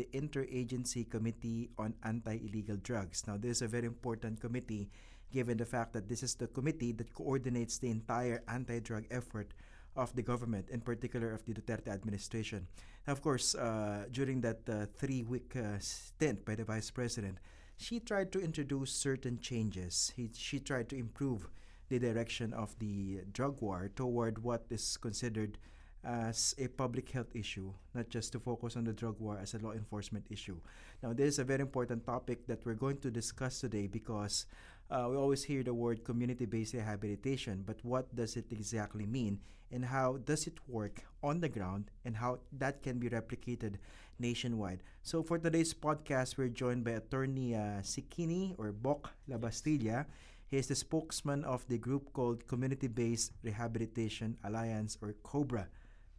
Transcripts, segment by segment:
the Interagency Committee on Anti-Illegal Drugs. Now, this is a very important committee given the fact that this is the committee that coordinates the entire anti-drug effort of the government, in particular of the Duterte administration. Now, of course, uh, during that uh, three-week uh, stint by the vice president, she tried to introduce certain changes. He, she tried to improve the direction of the drug war toward what is considered as a public health issue, not just to focus on the drug war as a law enforcement issue. Now, this is a very important topic that we're going to discuss today because uh, we always hear the word community based rehabilitation, but what does it exactly mean and how does it work on the ground and how that can be replicated nationwide? So, for today's podcast, we're joined by attorney uh, Sikini or Bok Labastilla. He is the spokesman of the group called Community Based Rehabilitation Alliance or COBRA.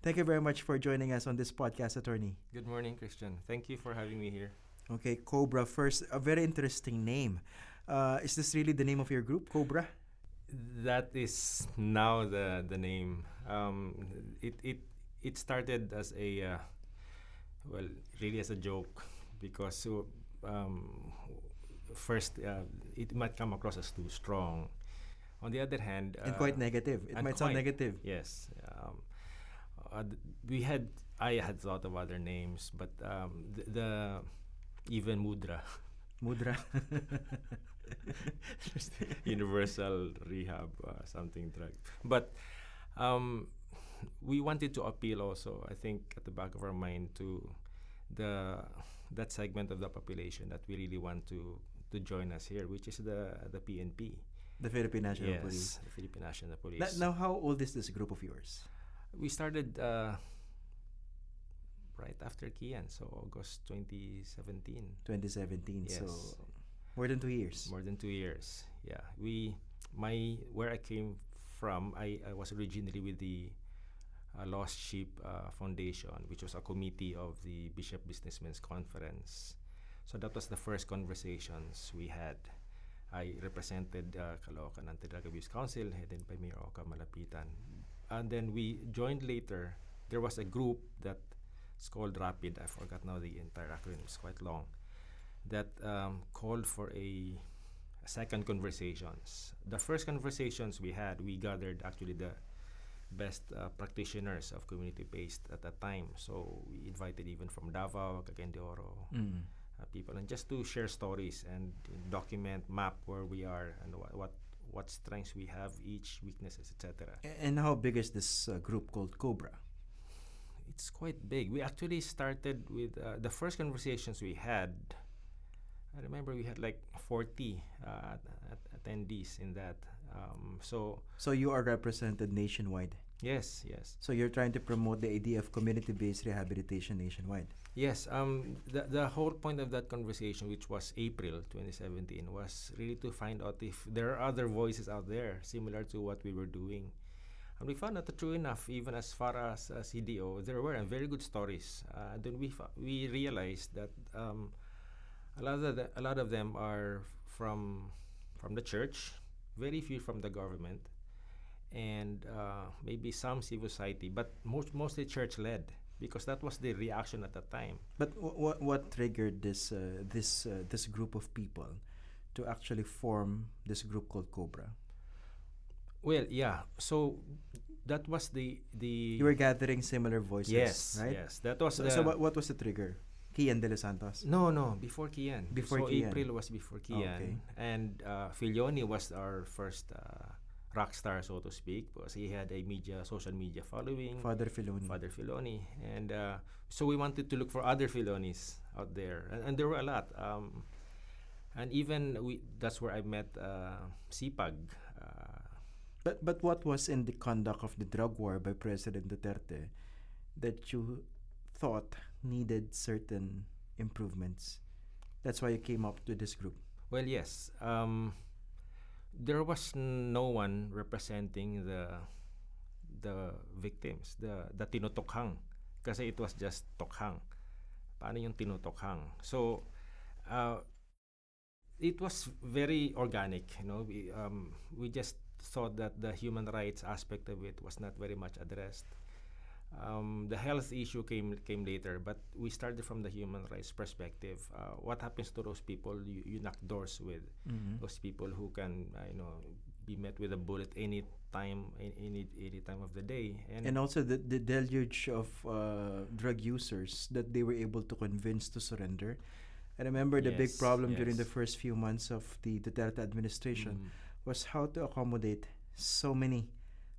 Thank you very much for joining us on this podcast, attorney. Good morning, Christian. Thank you for having me here. Okay, Cobra first, a very interesting name. Uh, is this really the name of your group, Cobra? That is now the the name. Um, it it it started as a uh, well, really as a joke because um, first uh, it might come across as too strong. On the other hand, and quite uh, negative. It might sound negative. Yes. Um, uh, we had I had thought of other names, but um, the, the even Mudra. Mudra. Universal rehab, uh, something drug. But um, we wanted to appeal also, I think, at the back of our mind to the that segment of the population that we really want to to join us here, which is the the PNP. The Philippine National yes, Police. the Philippine National Police. Now, how old is this group of yours? We started uh, right after Kian, so August 2017. 2017. Yes. So more than two years. More than two years. Yeah, we my where I came from, I, I was originally with the uh, Lost Sheep uh, Foundation, which was a committee of the Bishop Businessmen's Conference. So that was the first conversations we had. I represented uh, Caloocan Anti-Drug Abuse Council, headed by Mayor Oca Malapitan and then we joined later. There was a group that's called Rapid. I forgot now the entire acronym. It's quite long. That um, called for a, a, second conversations. The first conversations we had, we gathered actually the best uh, practitioners of community-based at that time. So we invited even from Davao, Cagayan de Oro, mm. uh, people, and just to share stories and document, map where we are and wh- what what strengths we have, each weaknesses, etc. And how big is this uh, group called Cobra? It's quite big. We actually started with uh, the first conversations we had. I remember we had like 40 uh, attendees in that. Um, so so you are represented nationwide. Yes, yes. So you're trying to promote the idea of community-based rehabilitation nationwide. Yes. Um. The the whole point of that conversation, which was April 2017, was really to find out if there are other voices out there similar to what we were doing. And we found out that true enough, even as far as uh, CDO, there were very good stories. Uh, then we we realized that um, a lot of the, a lot of them are from from the church, very few from the government, and uh, maybe some civil society, but most, mostly church led because that was the reaction at the time. But what what triggered this uh, this uh, this group of people to actually form this group called Cobra? Well, yeah. So that was the the. You were gathering similar voices. Yes, right. Yes, that was. So, so what, what was the trigger? Kian de los Santos. No, no, before Kian. Before so Kian. April was before Kian, okay. and uh, Felloni was our first uh, rock star, so to speak, because he had a media, social media following. Father Felloni. Father Felloni, and uh, so we wanted to look for other Fellonis out there, and, and there were a lot. Um, and even we, that's where I met uh, CPAG. Uh, but but what was in the conduct of the drug war by President Duterte that you thought needed certain improvements? That's why you came up to this group. Well, yes. Um, there was no one representing the the victims, the the tinutokhang kasi it was just tokhang. Paano yung tinutokhang? So uh, it was very organic, you know. We um, we just thought that the human rights aspect of it was not very much addressed. Um, the health issue came came later, but we started from the human rights perspective. Uh, what happens to those people you, you knock doors with? Mhm. Those people who can, uh, you know, be met with a bullet any time, any any time of the day, and, And also the, the deluge of uh, drug users that they were able to convince to surrender. I remember the big Yes, problem during the first few months of the Duterte administration Mm, was how to accommodate so many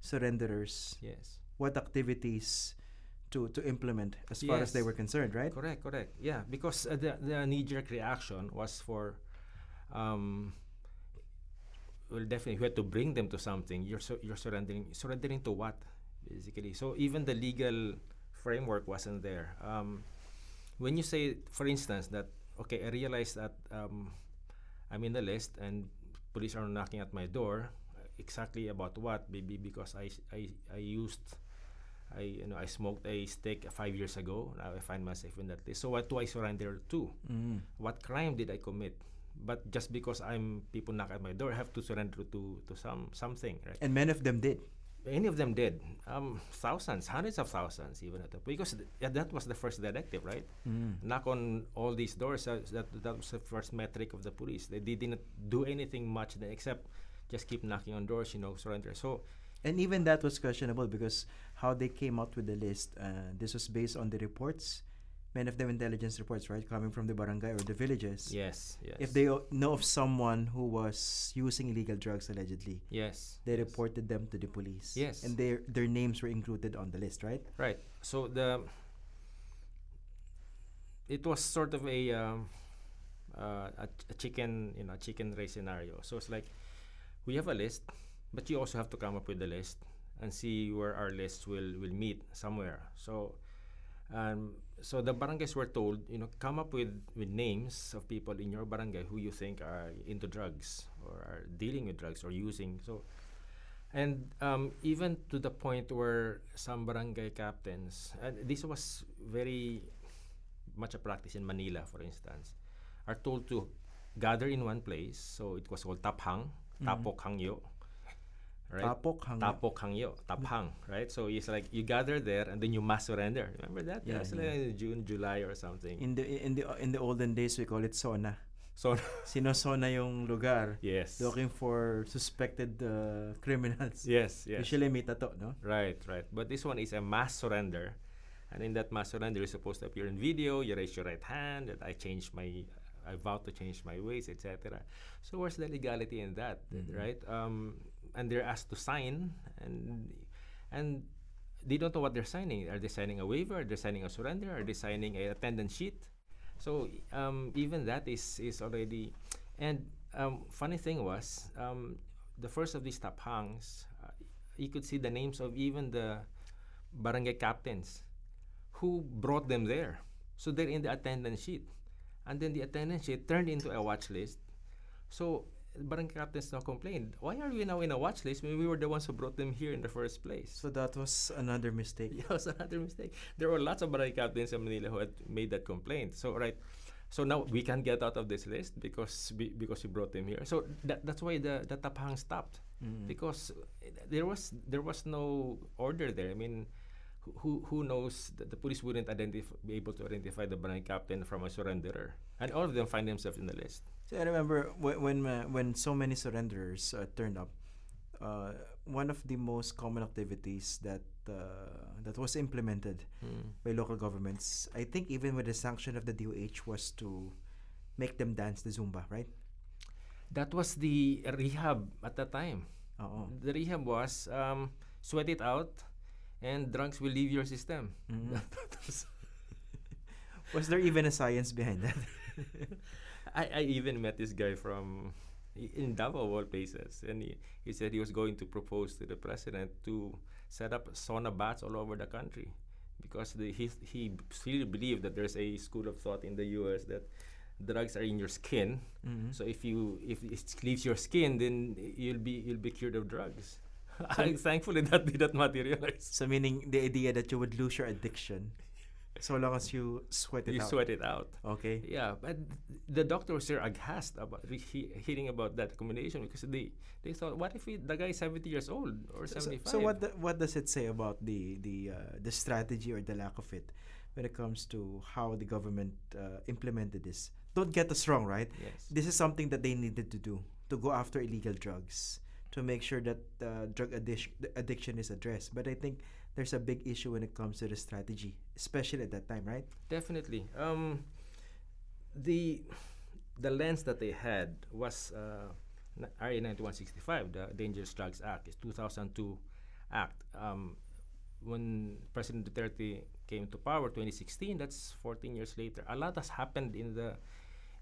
surrenderers, yes. What activities to, to implement as far as they were concerned, right? Correct, correct. Yeah, because uh, the the knee jerk reaction was for, um, well, definitely you had to bring them to something. You're you're surrendering surrendering to what, basically. So even the legal framework wasn't there. Um, when you say, for instance, that okay, I realize that um, I'm in the list and police are knocking at my door. Exactly about what? Maybe because I I, I used I you know I smoked a stick five years ago. Now I find myself in that list. So what do I surrender to? Mm. What crime did I commit? But just because I'm people knock at my door, I have to surrender to to some something, right? And many of them did. Any of them did. Um, thousands, hundreds of thousands, even at the, because th- that was the first directive, right? Mm. Knock on all these doors. Uh, that that was the first metric of the police. They, they didn't do anything much except just keep knocking on doors, you know, surrender. So And even that was questionable because how they came out with the list, uh, this was based on the reports, many of them intelligence reports, right, coming from the barangay or the villages. yes, yes. If they o- know of someone who was using illegal drugs allegedly, yes, they yes. reported them to the police. Yes. And their their names were included on the list, right? Right. So the it was sort of a um, uh, a, a chicken, you know, chicken race scenario. So it's like we have a list, but you also have to come up with the list and see where our lists will will meet somewhere. So um, so the barangays were told, you know, come up with with names of people in your barangay who you think are into drugs or are dealing with drugs or using. So and um, even to the point where some barangay captains, and this was very much a practice in Manila, for instance, are told to gather in one place. So it was called taphang, Mhm. tapok hangyo, right? Tapok hang. Tapok hangyo, taphang, right? So it's like you gather there and then you mass surrender. Remember that? Yeah, That's yeah. like in June, July or something. In the in the in the olden days we call it sona. so Sinosona yung lugar yes, looking for suspected uh, criminals. yes, yes. Usually may tato, no? Right, right. But this one is a mass surrender. And in that mass surrender, you're supposed to appear in video. You raise your right hand that I changed my, I vow to change my ways, etc. So where's the legality in that, Mhm. right? Um, and they're asked to sign, and and they don't know what they're signing. Are they signing a waiver? Are they signing a surrender? Are they signing a attendance sheet? So um, even that is is already, and um, funny thing was um, the first of these taphangs, uh, you could see the names of even the barangay captains who brought them there. So they're in the attendance sheet, and then the attendance sheet turned into a watch list. So barangay captains now complained, why are we now in a watch list when we were the ones who brought them here in the first place? So that was another mistake. Yeah, it was another mistake. There were lots of barangay captains in Manila who had made that complaint. So right, so now we can get out of this list because be, because we brought them here. So that, that's why the the tapang stopped Mm. because there was there was no order there. I mean, who- who knows that the police wouldn't identify be able to identify the barangay captain from a surrenderer, and all of them find themselves in the list. So I remember when when, uh, when so many surrenderers uh, turned up, uh, one of the most common activities that uh, that was implemented by local governments, I think even with the sanction of the DOH, was to make them dance the Zumba, right? That was the rehab at that time. Oo. The rehab was um, sweat it out, and drugs will leave your system. Mhm. Was- Was there even a science behind that? I, I even met this guy from in Davao of all places, and he, he said he was going to propose to the president to set up sauna baths all over the country because the, he he really believed that there's a school of thought in the U.S. that drugs are in your skin. Mhm. So if you if it leaves your skin, then you'll be you'll be cured of drugs. So- Thankfully, that did not materialize. So meaning the idea that you would lose your addiction So long as you sweat it you out. You sweat it out. Okay. Yeah, but the doctors were aghast about he- hearing about that recommendation because they they thought, what if he, the guy is seventy years old or So, seventy five? so what the, what does it say about the the uh, the strategy or the lack of it when it comes to how the government uh, implemented this? Don't get us wrong, right? Yes. This is something that they needed to do to go after illegal drugs to make sure that uh, drug addic- addiction is addressed. But I think there's a big issue when it comes to the strategy, especially at that time, right? Definitely. Um, the the lens that they had was uh, RA 9165, the Dangerous Drugs Act, is 2002 act. Um, when President Duterte came to power, 2016, that's 14 years later. A lot has happened in the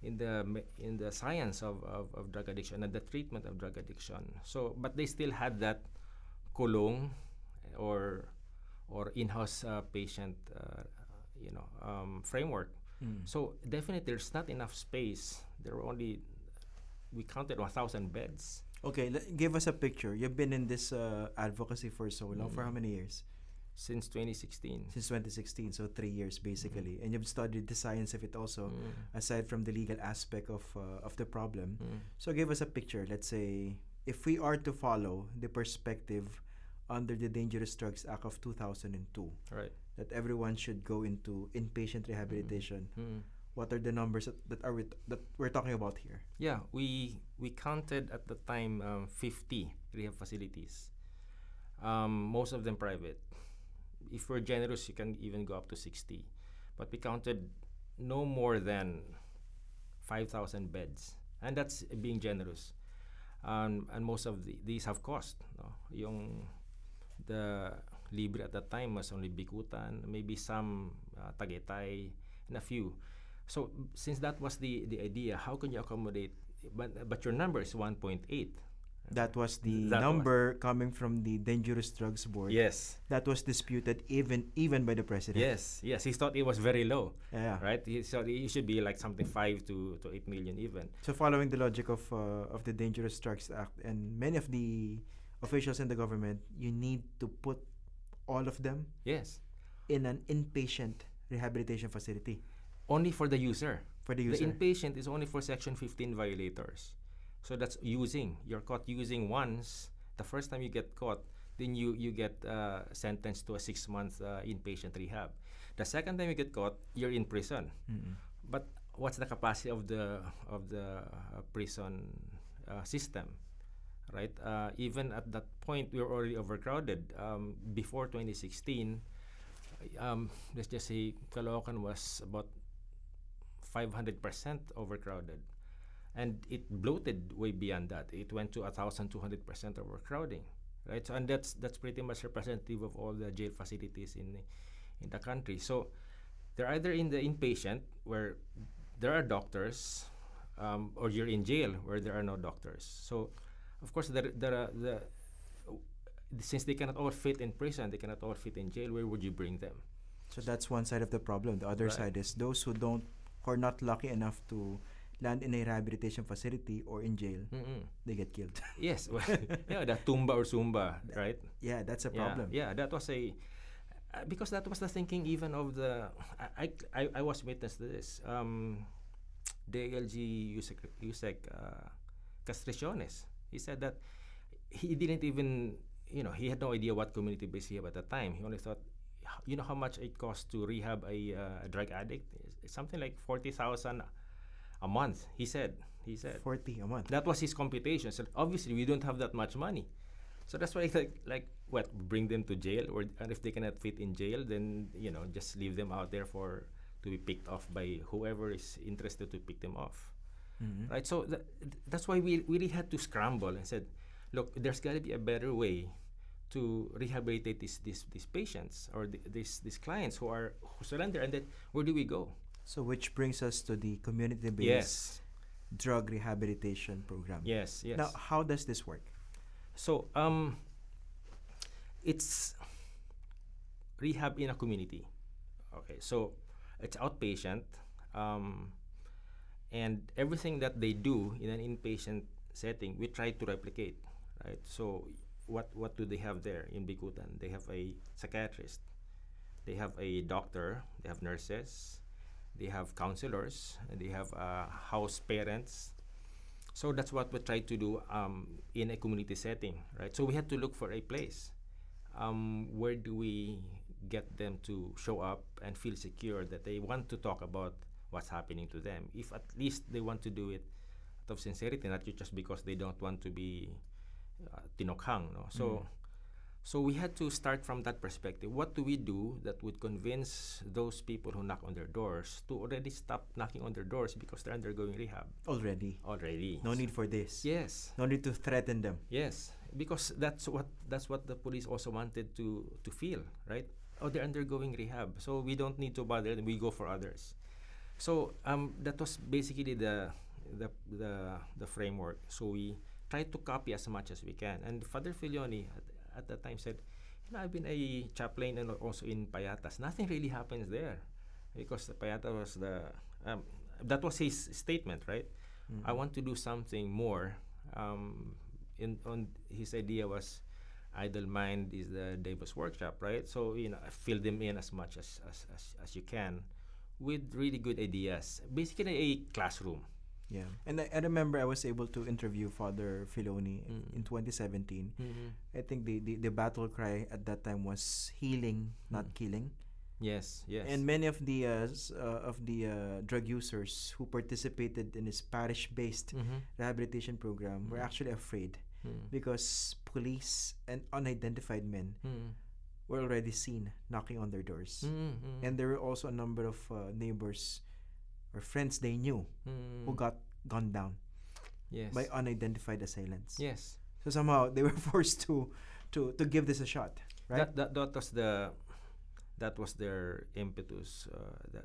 in the in the science of, of, of drug addiction and the treatment of drug addiction. So, but they still had that kulong or or in-house uh, patient, uh, you know, um, framework. So definitely, there's not enough space. There were only we counted 1,000 beds. Okay, give us a picture. You've been in this uh, advocacy for so long. For how Mm. many years? since 2016. Since 2016, so three years basically. And you've studied the science of it also, Mm. aside from the legal aspect of uh, of the problem. Mm. So give us a picture. Let's say if we are to follow the perspective under the Dangerous Drugs Act of 2002, Right. that everyone should go into inpatient rehabilitation. Mm. What are the numbers that, that are we that we're talking about here? Yeah, we we counted at the time um, 50 rehab facilities. Um, most of them private. If we're generous, you can even go up to 60. But we counted no more than 5,000 beds, and that's being generous. Um, and most of the, these have cost. No? Yung the libre at that time was only Bicutan, maybe some uh, Tagaytay, and a few. So since that was the the idea, how can you accommodate? But but your number is 1.8. That was the That was- number coming from the Dangerous Drugs Board. Yes. That was disputed even even by the president. Yes. Yes. He thought it was very low, Yeah. right? He thought it should be like something five to, to eight million even. So following the logic of uh, of the Dangerous Drugs Act and many of the officials in the government, you need to put all of them Yes. in an inpatient rehabilitation facility Only for the user. for the user. The inpatient is only for Section 15 violators. So that's using. You're caught using once. The first time you get caught, then you you get uh, sentenced to a six month uh, inpatient rehab. The second time you get caught, you're in prison. Mm-mm. But what's the capacity of the of the uh, prison uh, system, right? Uh, even at that point, we were already overcrowded. Um, before 2016, um, let's just say Caloocan was about 500% overcrowded. And it bloated way beyond that. It went to 1,200% overcrowding, right? So, and that's that's pretty much representative of all the jail facilities in in the country. So they're either in the inpatient where there are doctors, um, or you're in jail where there are no doctors. So, of course, there there are the since they cannot all fit in prison, they cannot all fit in jail. Where would you bring them? So that's one side of the problem. The other Right. side is those who don't who are not lucky enough to land in a rehabilitation facility or in jail, Mm-mm. they get killed. Yes, well, yeah, the tumba or zumba, right? yeah, that's a problem. Yeah, that was a uh, because that was the thinking even of the I I, I was witness to this. Um, DLG Yusek, Yusek uh, Castriciones. He said that he didn't even you know he had no idea what community based rehab at the time. He only thought you know how much it costs to rehab a, uh, a drug addict? It's something like forty thousand a month. He said. He said. 40 a month. That was his computation. So obviously, we don't have that much money. So that's why, like, like what, bring them to jail, or and if they cannot fit in jail, then you know, just leave them out there for to be picked off by whoever is interested to pick them off, Mhm. right? So tha- that's why we really had to scramble and said, look, there's got to be a better way to rehabilitate these these, these patients or th- these these clients who are who surrender, and then where do we go? So which brings us to the community-based Yes, drug rehabilitation program. yes, yes. Now, how does this work? So, um, it's rehab in a community. Okay, so it's outpatient, um, and everything that they do in an inpatient setting, we try to replicate, right? So, what what do they have there in Bicutan? They have a psychiatrist, they have a doctor, they have nurses, they have counselors, they have uh, house parents. So that's what we try to do um, in a community setting, right? So we had to look for a place. Um, where do we get them to show up and feel secure that they want to talk about what's happening to them? If at least they want to do it out of sincerity, not just because they don't want to be uh, tinokhang, no? So. Mm. So we had to start from that perspective. What do we do that would convince those people who knock on their doors to already stop knocking on their doors because they're undergoing rehab Already. already? No need for this. Yes. No need to threaten them. Yes, because that's what that's what the police also wanted to to feel, right? Oh, they're undergoing rehab, so we don't need to bother them. We go for others. So um, that was basically the the the the framework. So we tried to copy as much as we can. And Father Felloni at, at that time said, "You know, I've been a chaplain and also in Payatas. Nothing really happens there, because the Payata was the um, that was his statement, right? I want to do something more. Um, in on his idea was idle mind is the devil's workshop, right? So you know, fill them in as much as as, as, as you can with really good ideas. Basically, a classroom. Yeah. And I, I remember I was able to interview Father Felloni Mm. in 2017. Mm-hmm. I think the, the, the battle cry at that time was healing, not Mm. killing. Yes, yes. And many of the uh, uh, of the uh, drug users who participated in his parish-based Mhm. rehabilitation program were Mm. actually afraid Mm. because police and unidentified men Mm. Were already seen knocking on their doors. Mm, mm, And there were also a number of uh, neighbors or friends they knew mm. who got gunned down yes. by unidentified assailants. yes. So somehow they were forced to to to give this a shot, right? That, that that was the that was their impetus, uh, the,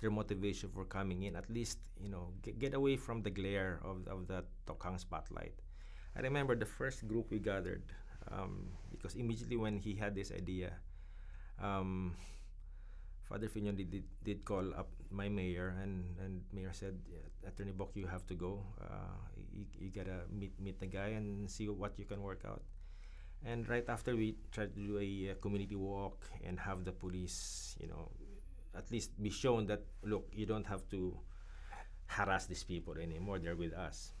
their motivation for coming in. At least you know get, get away from the glare of of that Tokhang spotlight. I remember the first group we gathered um, because immediately when he had this idea, um, Father Felloni did, did, did call up my mayor and, and mayor said, "Yeah, Attorney Bok, you have to go. Uh, you, you gotta meet meet the guy and see what you can work out. And right after we tried to do a, uh community walk and have the police, you know, at least be shown that look, you don't have to harass these people anymore. They're with us.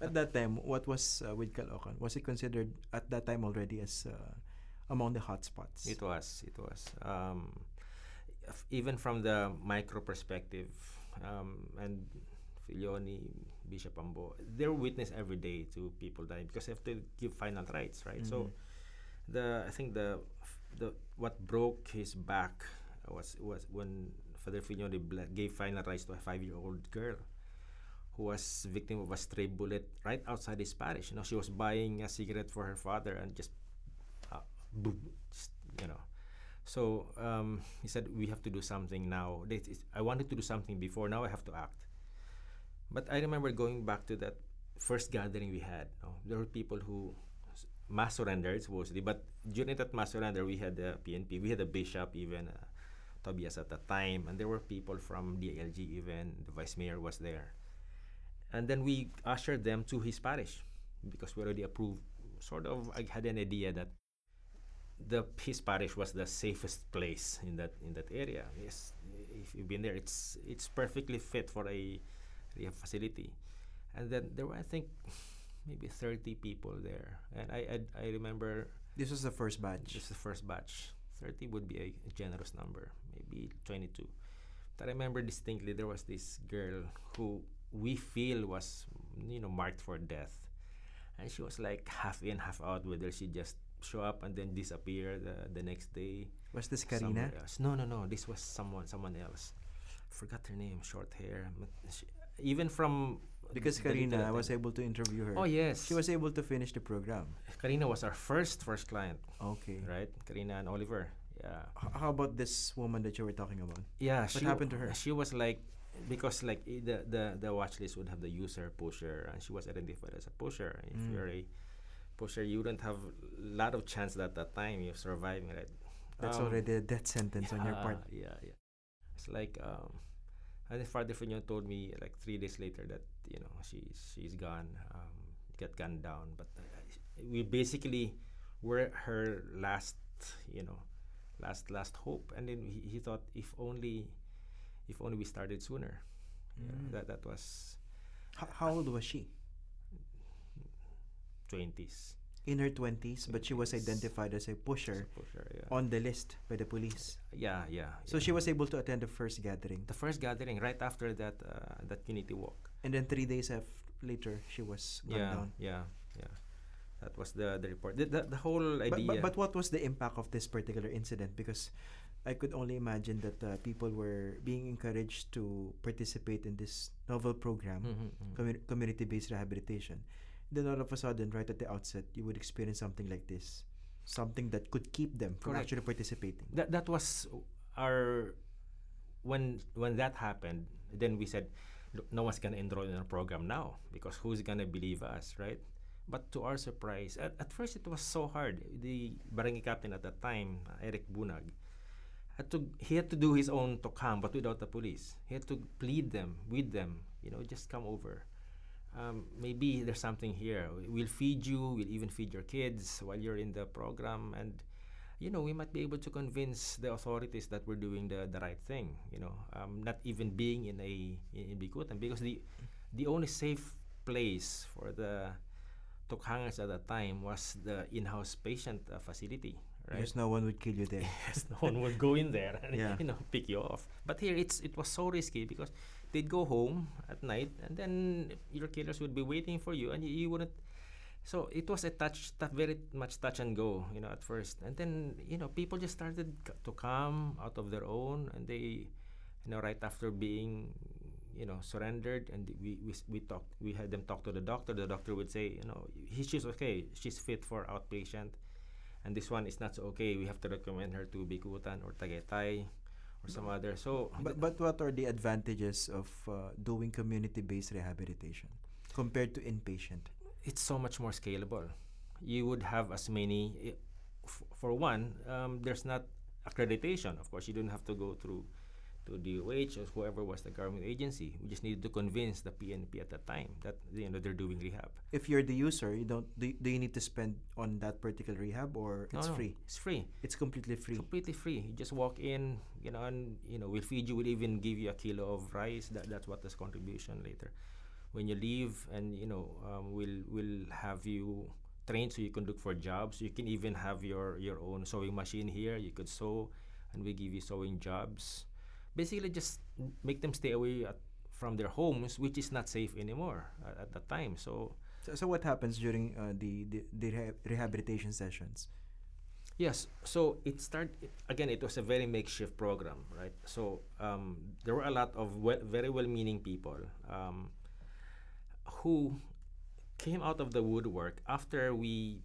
At that time, what was uh, with Caloocan? Was it considered at that time already as uh, among the hotspots? It was. It was. Um, even from the micro perspective, um, and Filioni, Bishop Ambo, they're witness every day to people dying because they have to give final rites, right? So, Mhm. the I think the the what broke his back was was when Father Filioni gave final rites to a five-year-old girl who was victim of a stray bullet right outside his parish. You know, she was buying a cigarette for her father and just, uh, boom, just, you know. So um, he said, "We have to do something now." Is- I wanted to do something before. Now I have to act. But I remember going back to that first gathering we had. no, there were people who mass surrendered supposedly, but during that mass surrender, we had the PNP, we had the bishop, even uh, Tobias at the time, and there were people from DLG. Even the vice mayor was there, and then we ushered them to his parish because we already approved. Sort of, I had an idea that the his parish was the safest place in that in that area. Yes, if you've been there, it's it's perfectly fit for a rehab facility. And then there were, I think, maybe 30 people there. And I I, I remember This was the first batch. This is the first batch. 30 would be a, a generous number, maybe 22. But I remember distinctly there was this girl who we feel was, you know, marked for death. And she was like half in, half out, whether she just show up and then disappear the, the next day. was this Karina? No, no, no. This was someone, someone else. Forgot her name. Short hair. She, even from Because Karina, I was able to interview her. Oh yes, She was able to finish the program. Karina was our first first client, Okay. right? Karina and Oliver. Yeah. How about this woman that you were talking about? Yeah, What happened to her? She was like because like the the the watch list would have the user pusher and she was identified as a pusher. If Mm. you're a pusher, you wouldn't have a lot of chance at that time you're surviving, right? That's Um, already a death sentence on your part. Yeah, yeah. It's like um and then Father Felloni told me like three days later that you know she's she's gone, um, got gunned down. But uh, we basically were her last, you know, last last hope. And then he, he thought if only if only we started sooner. Know, Mm. that that was H- how old was she? twenties. In her 20s, but she was identified as a pusher Pusher, yeah. on the list by the police. yeah, yeah. So yeah. she was able to attend the first gathering. the first gathering right after that uh, that unity walk. And then three days af- later, she was Yeah, down. yeah, yeah. That was the the report. The, the, the whole But, idea. but, but what was the impact of this particular incident? Because I could only imagine that uh, people were being encouraged to participate in this novel program, Mhm, mhm. commu- community-based rehabilitation. Then all of a sudden, right at the outset, you would experience something like this, something that could keep them from Correct. actually participating. that that was our when when that happened. Then we said, "Look, no one's gonna enroll in our program now because who's gonna believe us, right? But to our surprise, at, at first it was so hard. The barangay captain at that time, Eric Bunag, had to he had to do his own tokam, but without the police. He had to plead them with them, you know, just come over. Um, maybe there's something here. We'll feed you. We'll even feed your kids while you're in the program, and you know we might be able to convince the authorities that we're doing the, the right thing. You know, um, not even being in a in, in Bicutan because the the only safe place for the Tukhangers at that time was the in-house patient uh, facility. Right? Because no one would kill you there. yes, no one would go in there and Yeah. you know pick you off. But here it's it was so risky because they'd go home at night and then your killers would be waiting for you and you, you wouldn't. So it was a touch, tou- very much touch and go, you know, at first. And then you know people just started c- to come out of their own and they, you know, right after being you know surrendered and we we, we talked we had them talk to the doctor the doctor would say you know he, she's okay she's fit for outpatient and this one is not so okay. We have to recommend her to Bicutan or Tagaytay or some other. So, But, but what are the advantages of uh, doing community-based rehabilitation compared to inpatient? it's so much more scalable. You would have as many. For one, um, there's not accreditation. Of course, you don't have to go through to DOH or whoever was the government agency. We just needed to convince the PNP at that time that you know they're doing rehab. If you're the user, you don't do, do you need to spend on that particular rehab or it's no, free? It's free. It's completely free. completely free. You just walk in, you know, and you know we'll feed you. We'll even give you a kilo of rice. That that's what is contribution later. When you leave, and you know, um, we'll we'll have you trained so you can look for jobs. You can even have your your own sewing machine here. You could sew, and we give you sewing jobs. Basically, just make them stay away at, from their homes, which is not safe anymore at, at that time. So So, so what happens during uh, the, the, the reha- rehabilitation sessions? Yes. So it started again. It was a very makeshift program, right? So um, there were a lot of well, very well-meaning people um, who came out of the woodwork after we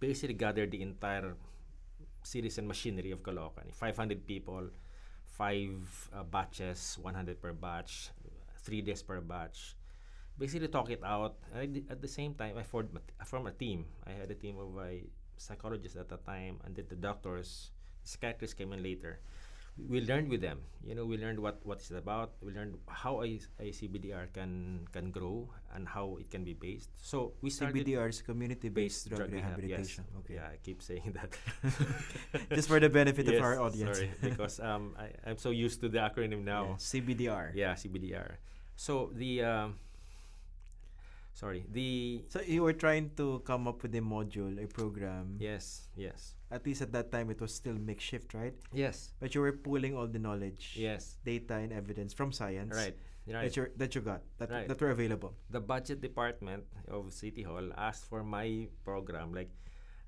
basically gathered the entire citizen machinery of Caloocan. 500 people, five uh, batches, 100 per batch, three days per batch. Basically, talk it out. At the same time, I formed, I formed a team. I had a team of uh, psychologists at the time, and then the doctors, psychiatrists came in later. We learned with them. You know, we learned what what it's about. We learned how a, a CBDR can can grow and how it can be based. So we started CBDR is community-based drug, rehab, rehabilitation. Yes. Okay. Yeah, I keep saying that. Just for the benefit of our audience. Sorry, because um, I, I'm so used to the acronym now. Yeah, CBDR. Yeah, CBDR. So the um, sorry, the So you were trying to come up with a module, a program. yes, yes, At least at that time, it was still makeshift, right? yes, But you were pulling all the knowledge, yes. data, and evidence from science Right, right. that, you that you got, that, Right. that were available. the budget department of City Hall asked for my program, like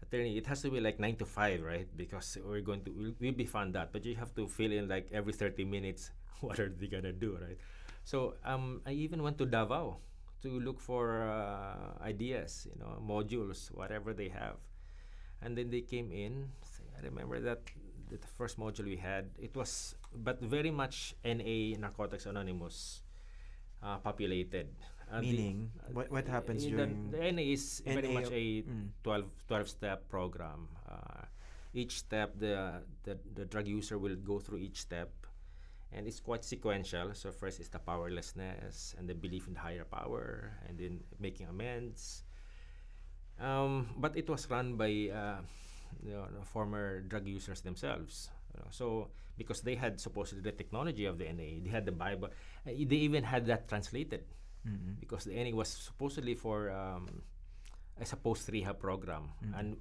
attorney, it has to be like nine to five, right? Because we're going to we'll, we'll be fund that, but you have to fill in like every thirty minutes. What are they gonna do, right? So um, I even went to Davao to look for uh, ideas, you know, modules, whatever they have, and then they came in. I remember that the first module we had, it was but very much NA Narcotics Anonymous uh, populated. Uh, the- Meaning, what, what happens uh, during... the, the NA is very much a Mm. 12, 12 step program. Uh, each step, the, the the drug user will go through each step, and it's quite sequential. So first is the powerlessness and the belief in the higher power, and then making amends. Um, but it was run by uh, you know, former drug users themselves. You know? So because they had supposedly the technology of the NA, they had the Bible, uh, they even had that translated Mm-mm. because the NA was supposedly for um, post rehab program, Mm. and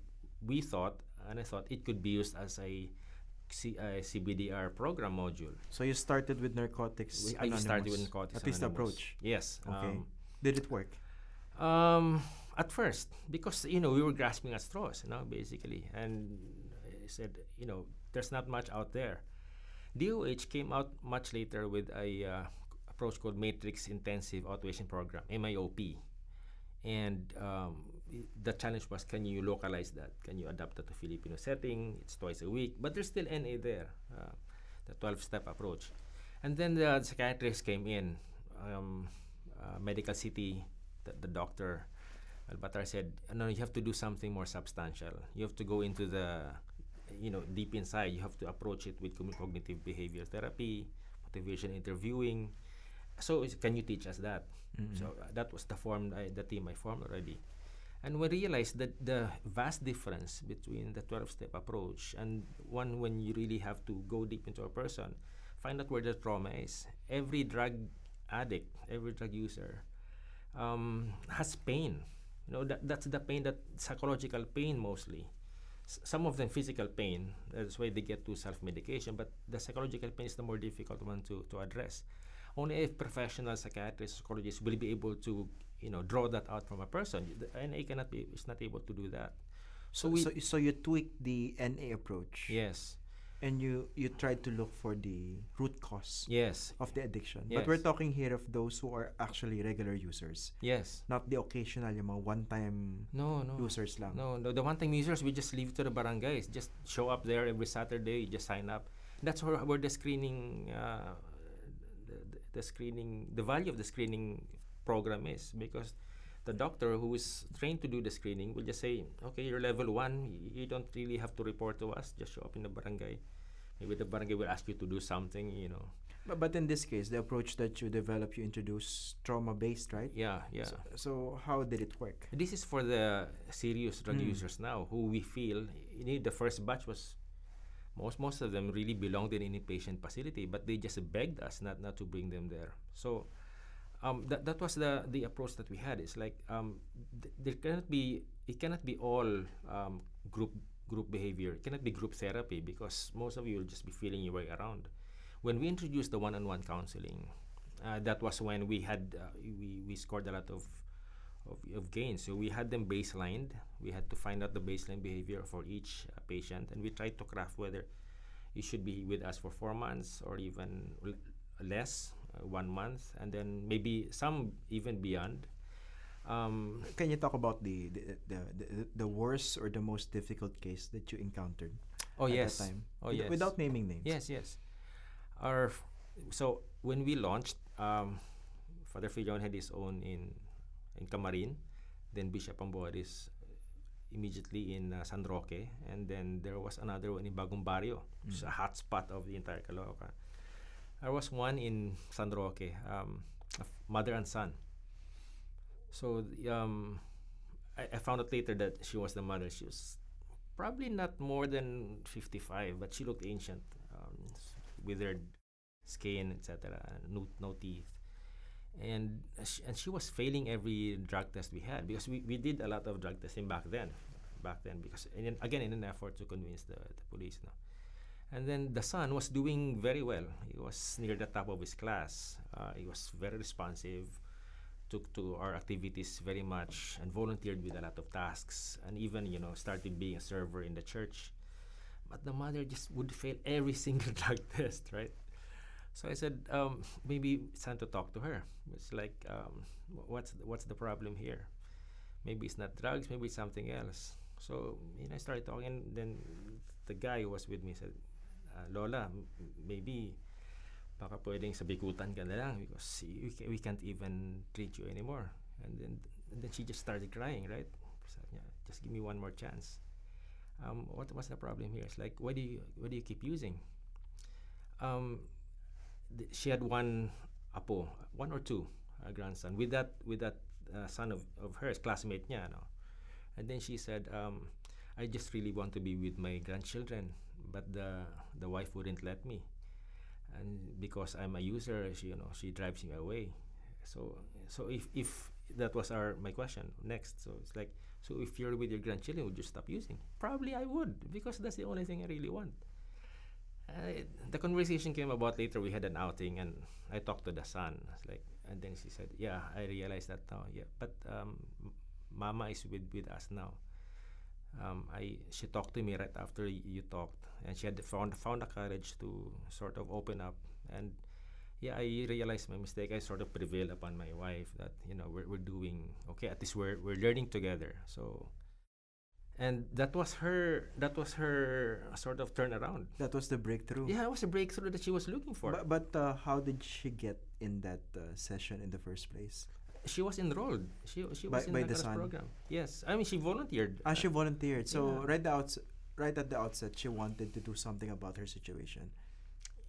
we thought, and I thought it could be used as a, C, a CBDR program module. So you started with narcotics. We, I started with. Narcotics At least Anonymous. approach. Yes. Okay. Um, Did it work? um, at first, because you know we were grasping at straws, you know, basically, and I said, you know, there's not much out there. DOH came out much later with a uh, approach called Matrix Intensive Outpatient Program (MIOP), and um, the challenge was, can you localize that? Can you adapt that to Filipino setting? It's twice a week, but there's still NA there, uh, the 12-step approach. And then the psychiatrist came in, um, uh, Medical City, the, the doctor, Albatar said, no, you have to do something more substantial. You have to go into the, you know, deep inside. You have to approach it with cognitive behavior therapy, motivation interviewing. So is- can you teach us that? Mm-mm. So uh, that was the form, I, the team I formed already. And we realized that the vast difference between the 12 step approach and one when you really have to go deep into a person, find out where the trauma is. Every drug addict, every drug user um, has pain. You know, that, that's the pain, that psychological pain mostly. S- some of them physical pain, that's why they get to self medication, but the psychological pain is the more difficult one to, to address. Only if professional psychiatrists, psychologists will be able to, you know, draw that out from a person. The NA cannot be, is not able to do that. So, So we, so, so you tweak the NA approach. yes, And you, you tried to look for the root cause yes, of the addiction. But we're talking here of those who are actually regular users. yes. Not the occasional, yung mga one-time No, no. users lang. No, no, the one-time users, we just leave to the barangays. Just show up there every Saturday. Just sign up. That's where, where the screening, uh, the, the- the screening, the value of the screening program is because the doctor who is trained to do the screening will just say, okay, you're level one. You don't really have to report to us. Just show up in the barangay. Maybe the barangay will ask you to do something. You know. But, but in this case, the approach that you develop, you introduce trauma-based, right? Yeah, yeah. So, so how did it work? This is for the serious drug Mm. users now who we feel the first batch was most most of them really belonged in an inpatient facility but they just begged us not not to bring them there so um, that, that was the the approach that we had it's like um, th- there cannot be it cannot be all um, group group behavior it cannot be group therapy because most of you will just be feeling your way around when we introduced the one-on-one counseling uh, that was when we had uh, we, we scored a lot of of, of gains. So we had them baselined. We had to find out the baseline behavior for each uh, patient, and we tried to craft whether you should be with us for four months or even l- less, uh, one month, and then maybe some even beyond. Um, Can you talk about the the, the, the, the worst or the most difficult case that you encountered oh at yes, that time? oh yes, Without naming names. Yes, yes. Our so when we launched, um, Father Felloni had his own in in Camarin, then Bishop Amboris immediately in uh, San Roque, and then there was another one in Bagong Barrio, which is a hot spot of the entire Caloocan. There was one in San Roque, um, mother and son. So um, I, I found out later that she was the mother. She was probably not more than 55, but she looked ancient, um, withered skin, etc., no, no teeth. And, and she was failing every drug test we had because we, we did a lot of drug testing back then. Back then, because in, again, in an effort to convince the, the police. No? And then the son was doing very well. He was near the top of his class. Uh, he was very responsive, took to our activities very much, and volunteered with a lot of tasks, and even you know started being a server in the church. But the mother just would fail every single drug test, right? So I said, um, maybe it's time to talk to her. It's like, um, what's the, what's the problem here? Maybe it's not drugs, maybe it's something else. So you know, I started talking. And then the guy who was with me said, uh, Lola, maybe baka pwedeng sabikutan ka na lang because we, we can't even treat you anymore. And then and then she just started crying, right? Sabi niya, just give me one more chance. Um, what was the problem here? It's like, why do you why do you keep using? Um, th- she had one apo, one or two uh, grandson with that with that uh, son of, of hers, classmate niya, no? And then she said, um, I just really want to be with my grandchildren. but the the wife wouldn't let me, and because I'm a user, she you know she drives me away. So so if if that was our my question next, so it's like so if you're with your grandchildren, would you stop using? Probably I would because that's the only thing I really want. Uh, the conversation came about later. We had an outing, and I talked to the son. It's like, and then she said, "Yeah, I realized that now. Yeah, but um, Mama is with with us now." Um, I she talked to me right after you talked, and she had found found the courage to sort of open up. And yeah, I realized my mistake. I sort of prevailed upon my wife that you know we're we're doing okay. At least we're we're learning together. So and that was her that was her sort of turnaround That was the breakthrough. yeah it was a breakthrough that she was looking for But, but uh, how did she get in that uh, session in the first place? She was enrolled she, she By- was in by the, son? program yes i mean she volunteered Ah, she volunteered. So yeah. right the outs- right at the outset, she wanted to do something about her situation.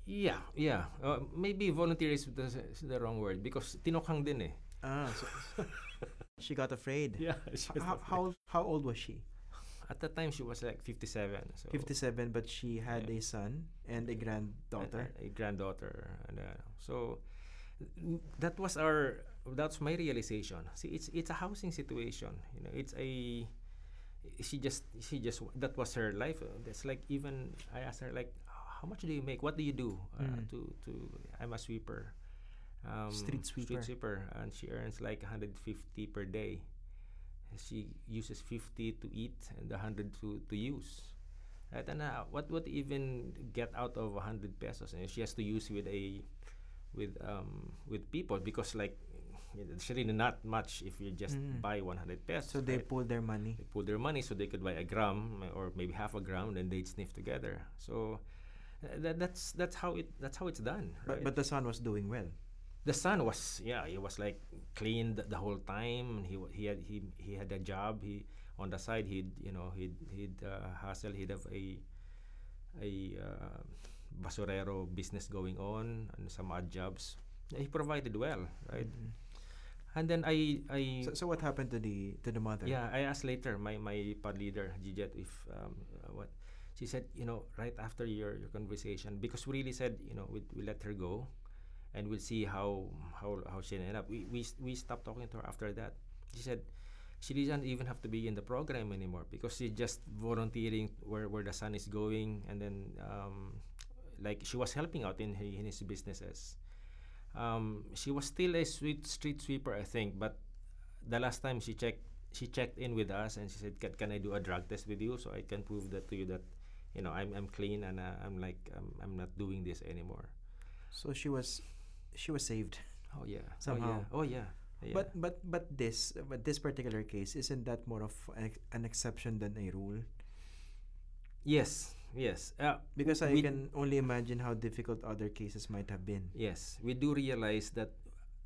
yeah yeah uh, maybe volunteer is the, is the wrong word because tinokhang din eh Ah, so she got afraid. yeah she How, afraid. how how old was she? at that time she was like 57 so 57, but she had Yeah. a son and a granddaughter. a, a granddaughter and uh, so that was our that's my realization. See it's it's a housing situation you know it's a she just she just that was her life. That's like even i asked her like how much do you make? What do you do uh, Mm. to to i'm a sweeper. Um, Street sweeper. street sweeper and she earns like 150 per day. She uses 50 to eat and 100 to to use. Right and uh, what would even get out of 100 pesos? And she has to use with a with um with people because like it's really not much if you just Mm. buy 100 pesos So they right? pulled their money. they pull their money so they could buy a gram or maybe half a gram and they'd sniff together so uh, that, that's that's how it that's how it's done But right? but the son was doing well. the son was yeah he was like clean the, whole time and he he had he he had a job he on the side he'd you know he'd he'd uh, hustle he'd have a a uh, basurero business going on and some odd jobs he provided well right Mhm. And then i i So, so what happened to the to the mother? yeah, I asked later my my pod leader Gijet if um, uh, what she said. You know, right after your, your conversation, because we really said, you know, we we let her go, and we'll see how how how she ended up. We we we stopped talking to her after that. She said she doesn't even have to be in the program anymore because she's just volunteering where where the son is going, and then um, like she was helping out in, in his businesses. Um, she was still a sweet street sweeper, I think, but the last time she checked she checked in with us and she said can, can i do a drug test with you so i can prove that to you that you know i'm, I'm clean and uh, i'm like I'm, I'm not doing this anymore So she was she was saved. oh yeah Somehow. oh yeah, oh, yeah. yeah. But but but this but this particular case isn't that more of an, an exception than a rule? yes yes. Uh, Because I we- can only imagine how difficult other cases might have been. yes. We do realize that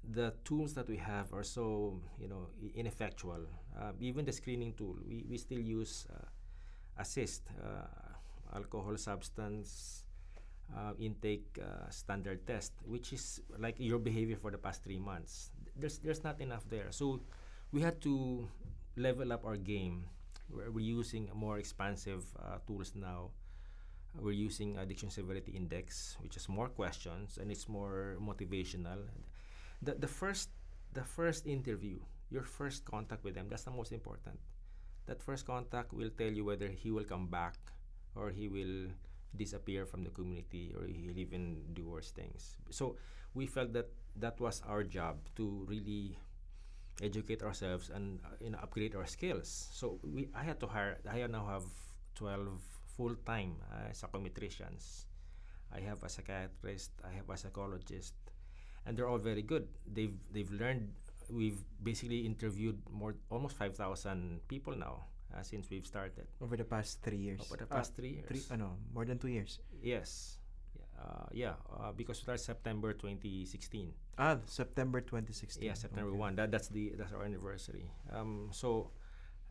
the tools that we have are so you know ineffectual. Uh, even the screening tool we, we still use uh, assist uh, alcohol substance uh, intake uh, standard test which is like your behavior for the past three months. There's there's not enough there. So we had to level up our game. We're, we're using more expansive uh, tools now we're using addiction severity index which is more questions and it's more motivational. The, the first the first interview your first contact with them that's the most important. That first contact will tell you whether he will come back or he will disappear from the community or he'll even do worse things. So we felt that that was our job to really educate ourselves and uh, you know upgrade our skills. So we i had to hire i now have 12 full-time uh, psychometricians i have a psychiatrist i have a psychologist and they're all very good they've they've learned we've basically interviewed more almost 5000 people now uh, since we've started Over the past three years. over the past three years three, ano, more than two years. yes uh, yeah uh, because we started september 2016 Ah, September 2016. Yeah, September Okay. one. That that's the that's our anniversary. Um, so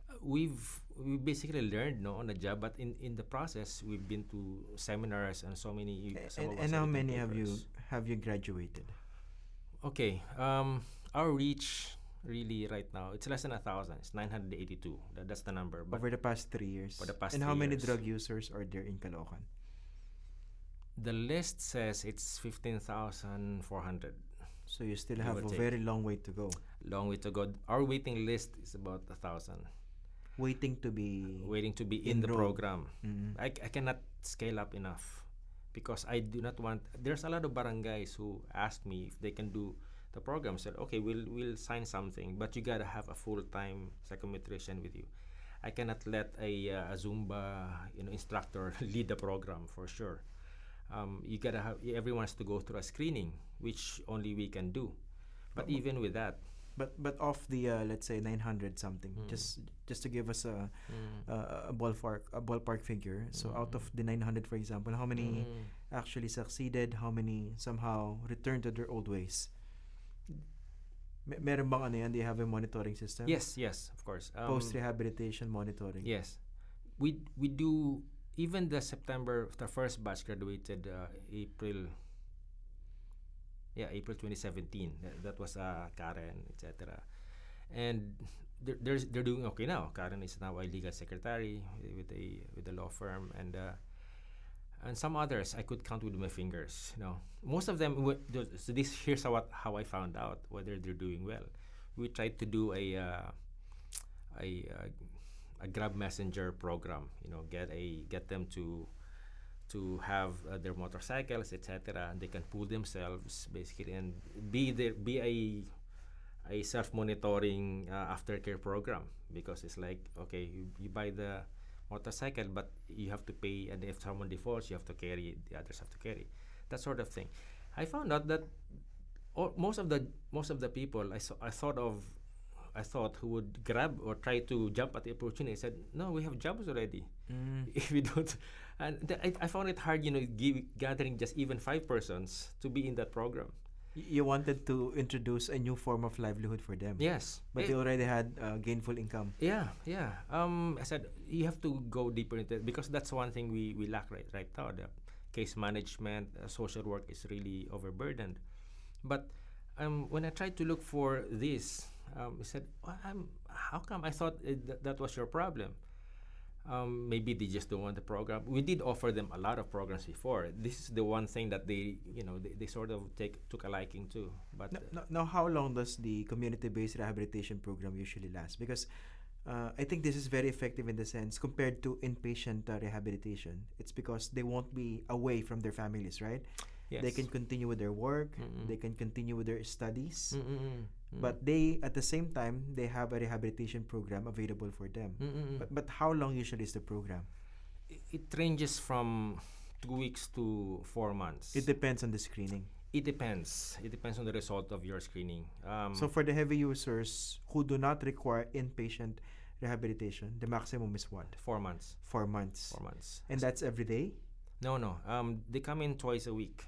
uh, we've we basically learned no on the job, but in in the process we've been to seminars and so many. And, and how many have you have you graduated? Okay. Um, our reach really right now it's less than a thousand. It's nine hundred eighty two. That, that's the number. But Over the past three years. for the past and how many years. drug users are there in Caloocan? The list says it's fifteen thousand four hundred. So you still have a take. very long way to go. Long way to go. Our waiting list is about a thousand, Waiting to be waiting to be in the program. Mm. I, I cannot scale up enough because I do not want. There's a lot of barangays who ask me if they can do the program. Said, okay, we'll we'll sign something, but you gotta have a full time psychometrician with you. I cannot let a, uh, a Zumba you know instructor lead the program for sure. Um, you gotta have everyone has to go through a screening, which only we can do. But But- even with that, But but off the uh, let's say 900 something, Mm. just just to give us a mm, uh, a ballpark a ballpark figure. So out of the 900, for example, how many mm, actually succeeded? How many somehow returned to their old ways? Me- meron bang ano yan? Do you have a monitoring system? yes, yes, of course. Um, Post rehabilitation monitoring. Yes, we we do even the September the first batch graduated uh, April. Yeah, April 2017. That, that was uh, Karen, etc. And they're, they're they're doing okay now. Karen is now a legal secretary with a with a law firm, and uh, and some others I could count with my fingers. You know, most of them. So this here's how how I found out whether they're doing well. We tried to do a uh, a uh, a Grab Messenger program. You know, get a get them to to have uh, their motorcycles, etc. And they can pull themselves basically and be there, be a a self-monitoring uh, aftercare program because it's like okay, you, you buy the motorcycle, but you have to pay, and if someone defaults, you have to carry. The others have to carry. That sort of thing. I found out that all, most of the most of the people I saw, I thought of I thought who would grab or try to jump at the opportunity I said, "No, we have jobs already. Mm. if we don't," and th- I, I found it hard, you know, give, gathering just even five persons to be in that program. You wanted to introduce a new form of livelihood for them. Yes, But Eh, they already had uh, gainful income. yeah, yeah. Um, I said you have to go deeper into it because that's one thing we, we lack right right now. The case management, uh, social work is really overburdened. But um, when I tried to look for this, um, I said, well, "How come I thought it, th- that was your problem?" Um, maybe they just don't want the program. We did offer them a lot of programs before. This is the one thing that they, you know, they, they sort of take took a liking to. But Now, uh, now, now, how long does the community-based rehabilitation program usually last? Because uh, I think this is very effective in the sense compared to inpatient uh, rehabilitation. It's because they won't be away from their families, right? yes. They can continue with their work. Mm-mm. They can continue with their studies. Mm, mm. But they, at the same time, they have a rehabilitation program available for them. Mm, mm, mm. But, but how long usually is the program? it, it ranges from two weeks to four months. It depends on the screening. It depends. It depends on the result of your screening. Um, So for the heavy users who do not require inpatient rehabilitation, the maximum is what? four months. Four months. Four months. And that's every day? no, no. Um, they come in twice a week.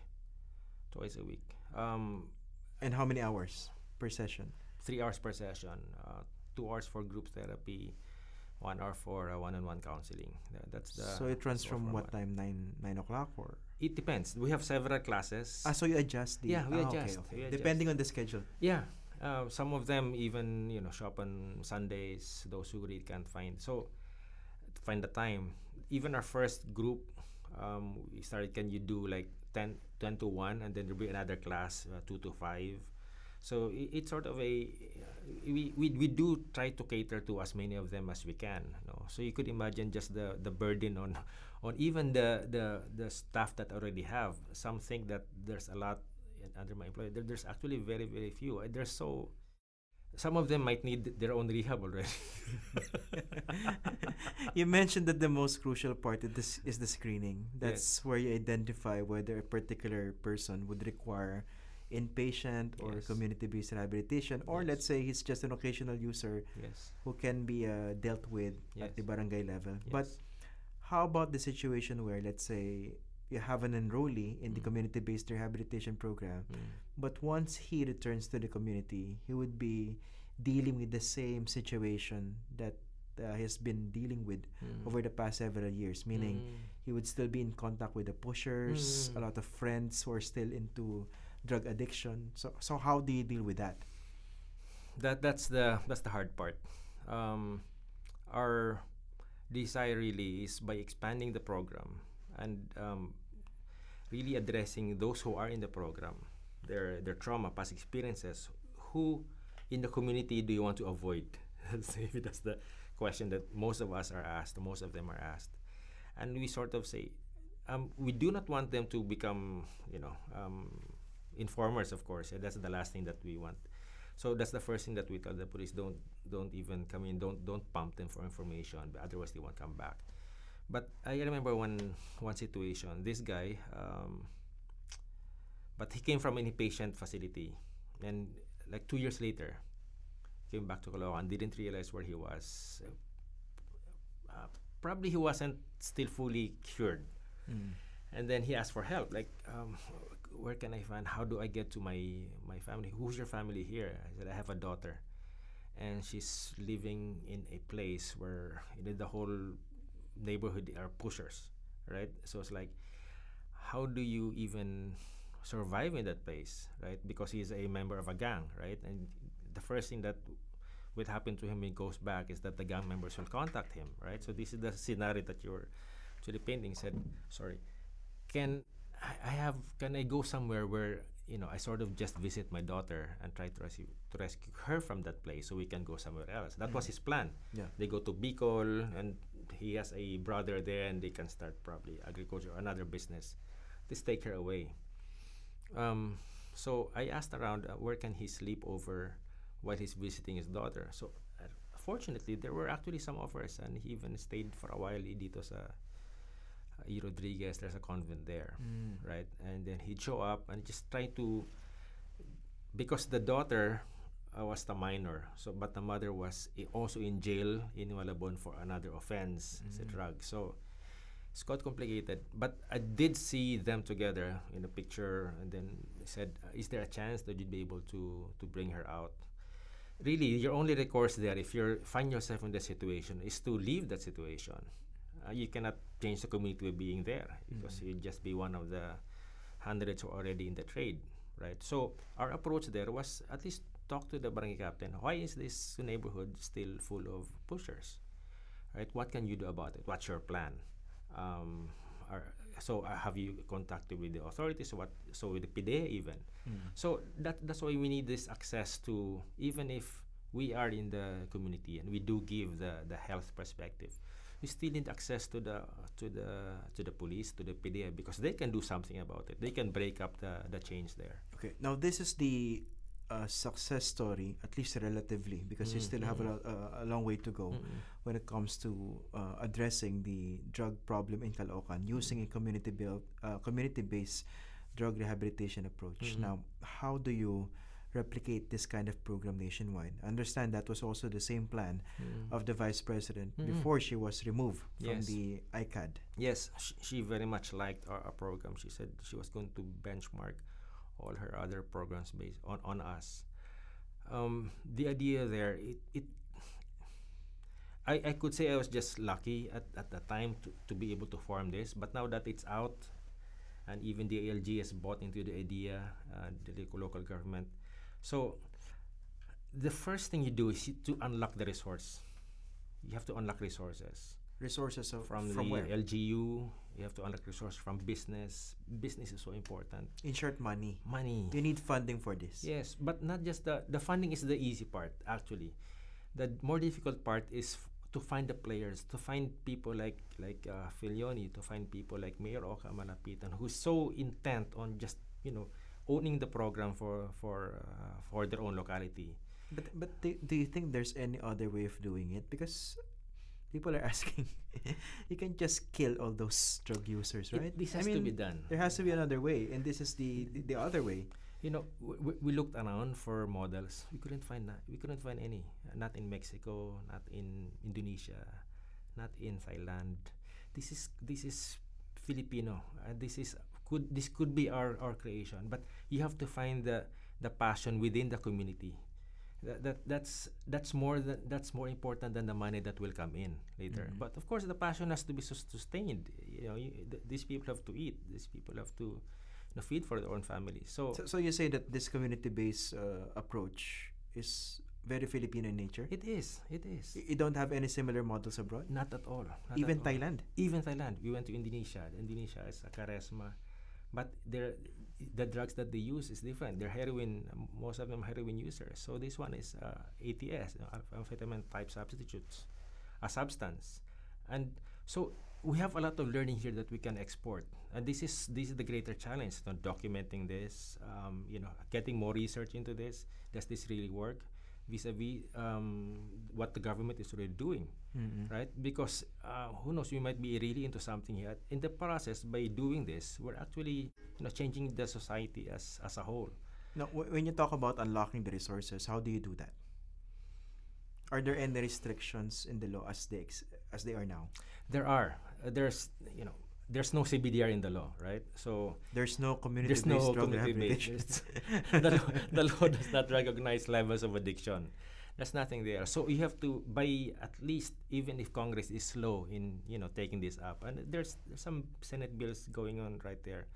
Twice a week. Um, And how many hours per session? three hours per session. Uh, two hours for group therapy. One hour for uh, one-on-one counseling. Tha- That's the. so it runs from what time? Nine nine o'clock or? It depends. We have several classes. Ah, so you adjust the. Yeah, we ah, okay, adjust. okay. We adjust. Depending on the schedule. Yeah. Uh, some of them even you know shop on Sundays. Those who really can't find so find the time. Even our first group, um, we started. Can you do like 10, 10 to one, and then there'll be another class uh, two to five. So i it's sort of a we, we we do try to cater to as many of them as we can. No? So you could imagine just the the burden on on even the the the staff that already have. Some think that there's a lot under my employer. There, there's actually very very few. Uh, There's so some of them might need their own rehab already. you mentioned that the most crucial part of this is the screening. That's where you identify whether a particular person would require inpatient or Yes. community-based rehabilitation, or Yes. let's say he's just an occasional user yes. who can be uh, dealt with at the barangay level. But how about the situation where, let's say, you have an enrollee in the Mm. community-based rehabilitation program, Mm. but once he returns to the community, he would be dealing with the same situation that uh, he's been dealing with Mm. over the past several years. Meaning, Mm. he would still be in contact with the pushers, a Mm. lot of friends who are still into drug addiction. So, so how do you deal with that? that that's the that's the hard part. Um, our desire really is by expanding the program and um, really addressing those who are in the program, their their trauma, past experiences. Who in the community do you want to avoid? Maybe that's the question that most of us are asked. Most of them are asked, and we sort of say, um, we do not want them to become, you know, um, informers. Of course, yeah, that's the last thing that we want. So that's the first thing that we tell the police: don't don't even come in. Don't don't pump them for information. Otherwise, they won't come back. But I remember one one situation. This guy, um, but he came from an inpatient facility, and like two years later, came back to Caloocan. Didn't realize where he was. Uh, probably he wasn't still fully cured. Mm. And then he asked for help. Like, um, where can I find? How do I get to my my family? Who's your family here? I said I have a daughter, and she's living in a place where you know, the whole neighborhood are pushers, right? So it's like, how do you even survive in that place, right? Because he's a member of a gang, right? And the first thing that will happen to him when he goes back is that the gang members will contact him, right? So this is the scenario that you're the painting said, sorry, can I, I have can I go somewhere where you know I sort of just visit my daughter and try to rescue to rescue her from that place so we can go somewhere else. That was his plan. Yeah. They go to Bicol and he has a brother there and they can start probably agriculture or another business. Just take her away. Um, so I asked around uh, where can he sleep over while he's visiting his daughter. So uh, fortunately there were actually some offers and he even stayed for a while dito sa E. Rodriguez. There's a convent there, Mm. right? And then he'd show up and just try to because the daughter uh, was the minor, so but the mother was also in jail in Malabon for another offense, it's a Mm. drug. So it's quite complicated. But I did see them together in a picture, and then said, uh, "Is there a chance that you'd be able to to bring her out?" Really, your only recourse there, if you find yourself in that situation, is to leave that situation. Uh, you cannot change the community by being there because Mhm. you'd just be one of the hundreds already in the trade, right? So our approach there was at least talk to the barangay captain. Why is this neighborhood still full of pushers? Right? What can you do about it? What's your plan? Um, are, so uh, have you contacted with the authorities? What so with the PDEA even? Mm. So that that's why we need this access to even if we are in the community and we do give the the health perspective, we still need access to the to the to the police to the PDEA because they can do something about it. They can break up the the change there. Okay. Now this is the uh, success story, at least relatively, because you Mm, still have a, mm. lo- uh, a long way to go Mm-mm. when it comes to uh, addressing the drug problem in Caloocan using a community built, uh, community-based drug rehabilitation approach. Mhm. Now, how do you replicate this kind of program nationwide? I understand that was also the same plan Mm. of the vice president Mhm. before she was removed from Yes. the ICAD. Yes, she, she very much liked our, our program. She said she was going to benchmark all her other programs based on, on us. Um, the idea there, it, it I, I could say I was just lucky at, at the time to, to be able to form this, but now that it's out and even the DILG has bought into the idea, uh, the local government. So the first thing you do is you- to unlock the resource. You have to unlock resources Resources of, from, from the where? LGU. You have to unlock resources from business. Business is so important. In short, money. Money. You need funding for this. Yes, but not just the the funding is the easy part. Actually, the more difficult part is f- to find the players, to find people like like uh, Felloni, to find people like Mayor Oca Malapitan, who's so intent on just you know owning the program for for uh, for their own locality. But but do, do you think there's any other way of doing it? Because people are asking, you can just kill all those drug users, It- right? this I has to mean, be done. There has to be another way, and this is the the, the other way. You know, we, we looked around for models. We couldn't find na- we couldn't find any. Not in Mexico, not in Indonesia, not in Thailand. This is this is Filipino. Uh, this is could this could be our our creation, but you have to find the the passion within the community. That, that that's that's more than that's more important than the money that will come in later. Mhm. But of course, the passion has to be sustained. You know, you, th- these people have to eat. These people have to you know, feed for their own families. So, So, so you say that this community-based uh, approach is very Filipino in nature. it is. It is. You don't have any similar models abroad. Not at all. not Even at all. Thailand. Even Thailand. We went to Indonesia. Indonesia is a charisma. But the drugs that they use is different. They're heroin. Most of them heroin users. So this one is uh, ATS, know, amphetamine type substitutes, a substance, and so we have a lot of learning here that we can export. And this is this is the greater challenge. You know, documenting this, um, you know, getting more research into this. Does this really work? Vis-a-vis um, what the government is already doing, Mm-mm. right? Because uh, who knows, we might be really into something here. In the process, by doing this, we're actually you know changing the society as as a whole. Now, w- when you talk about unlocking the resources, how do you do that? Are there any restrictions in the law as they ex- as they are now? There are uh, there's you know there's no CBDR in the law, right? So There's no there's community-based no rehabilitation. It's- the, law, the law does not recognize levels of addiction. There's nothing there. So you have to, by at least, even if Congress is slow in you know taking this up, and there's, there's some Senate bills going on right there.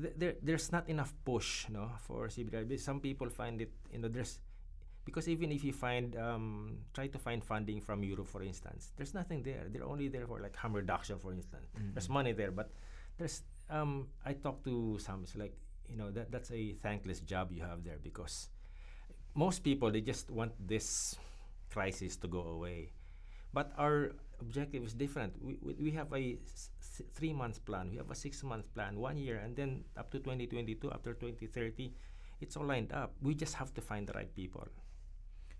Th- There, there's not enough push, no, for CBDR. But Some people find it, you know, there's because even if you find um, try to find funding from Europe, for instance, there's nothing there. They're only there for like harm reduction, for instance. There's Mhm. money there, but there's um, I talked to some. It's like you know that that's a thankless job you have there because most people they just want this crisis to go away, but our objective is different. We we, we have a three months plan. We have a six month plan, one year, and then up to 2022, after 2030, it's all lined up. We just have to find the right people.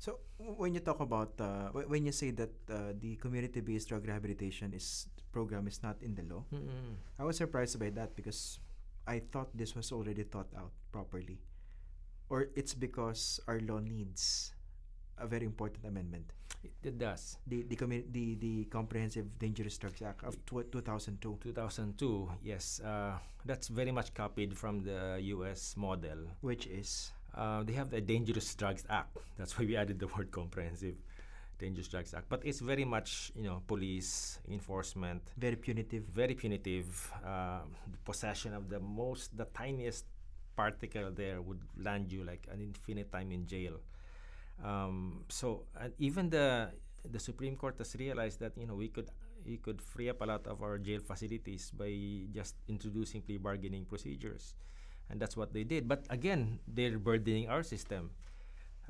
So when you talk about uh, wh- when you say that uh, the community-based drug rehabilitation is program is not in the law, Mm-mm. I was surprised by that because I thought this was already thought out properly, or it's because our law needs a very important amendment. It, does. The the the the Comprehensive Dangerous Drugs Act of tw- 2002, 2002, yes, uh, that's very much copied from the U.S. model. which is Uh, they have the Dangerous Drugs Act. That's why we added the word comprehensive Dangerous Drugs Act. But it's very much, you know, police enforcement, very punitive. very punitive. Uh, the possession of the most, the tiniest particle there would land you like an infinite time in jail. Um, so even the the Supreme Court has realized that you know we could we could free up a lot of our jail facilities by just introducing plea bargaining procedures, and that's what they did. But again, they're burdening our system.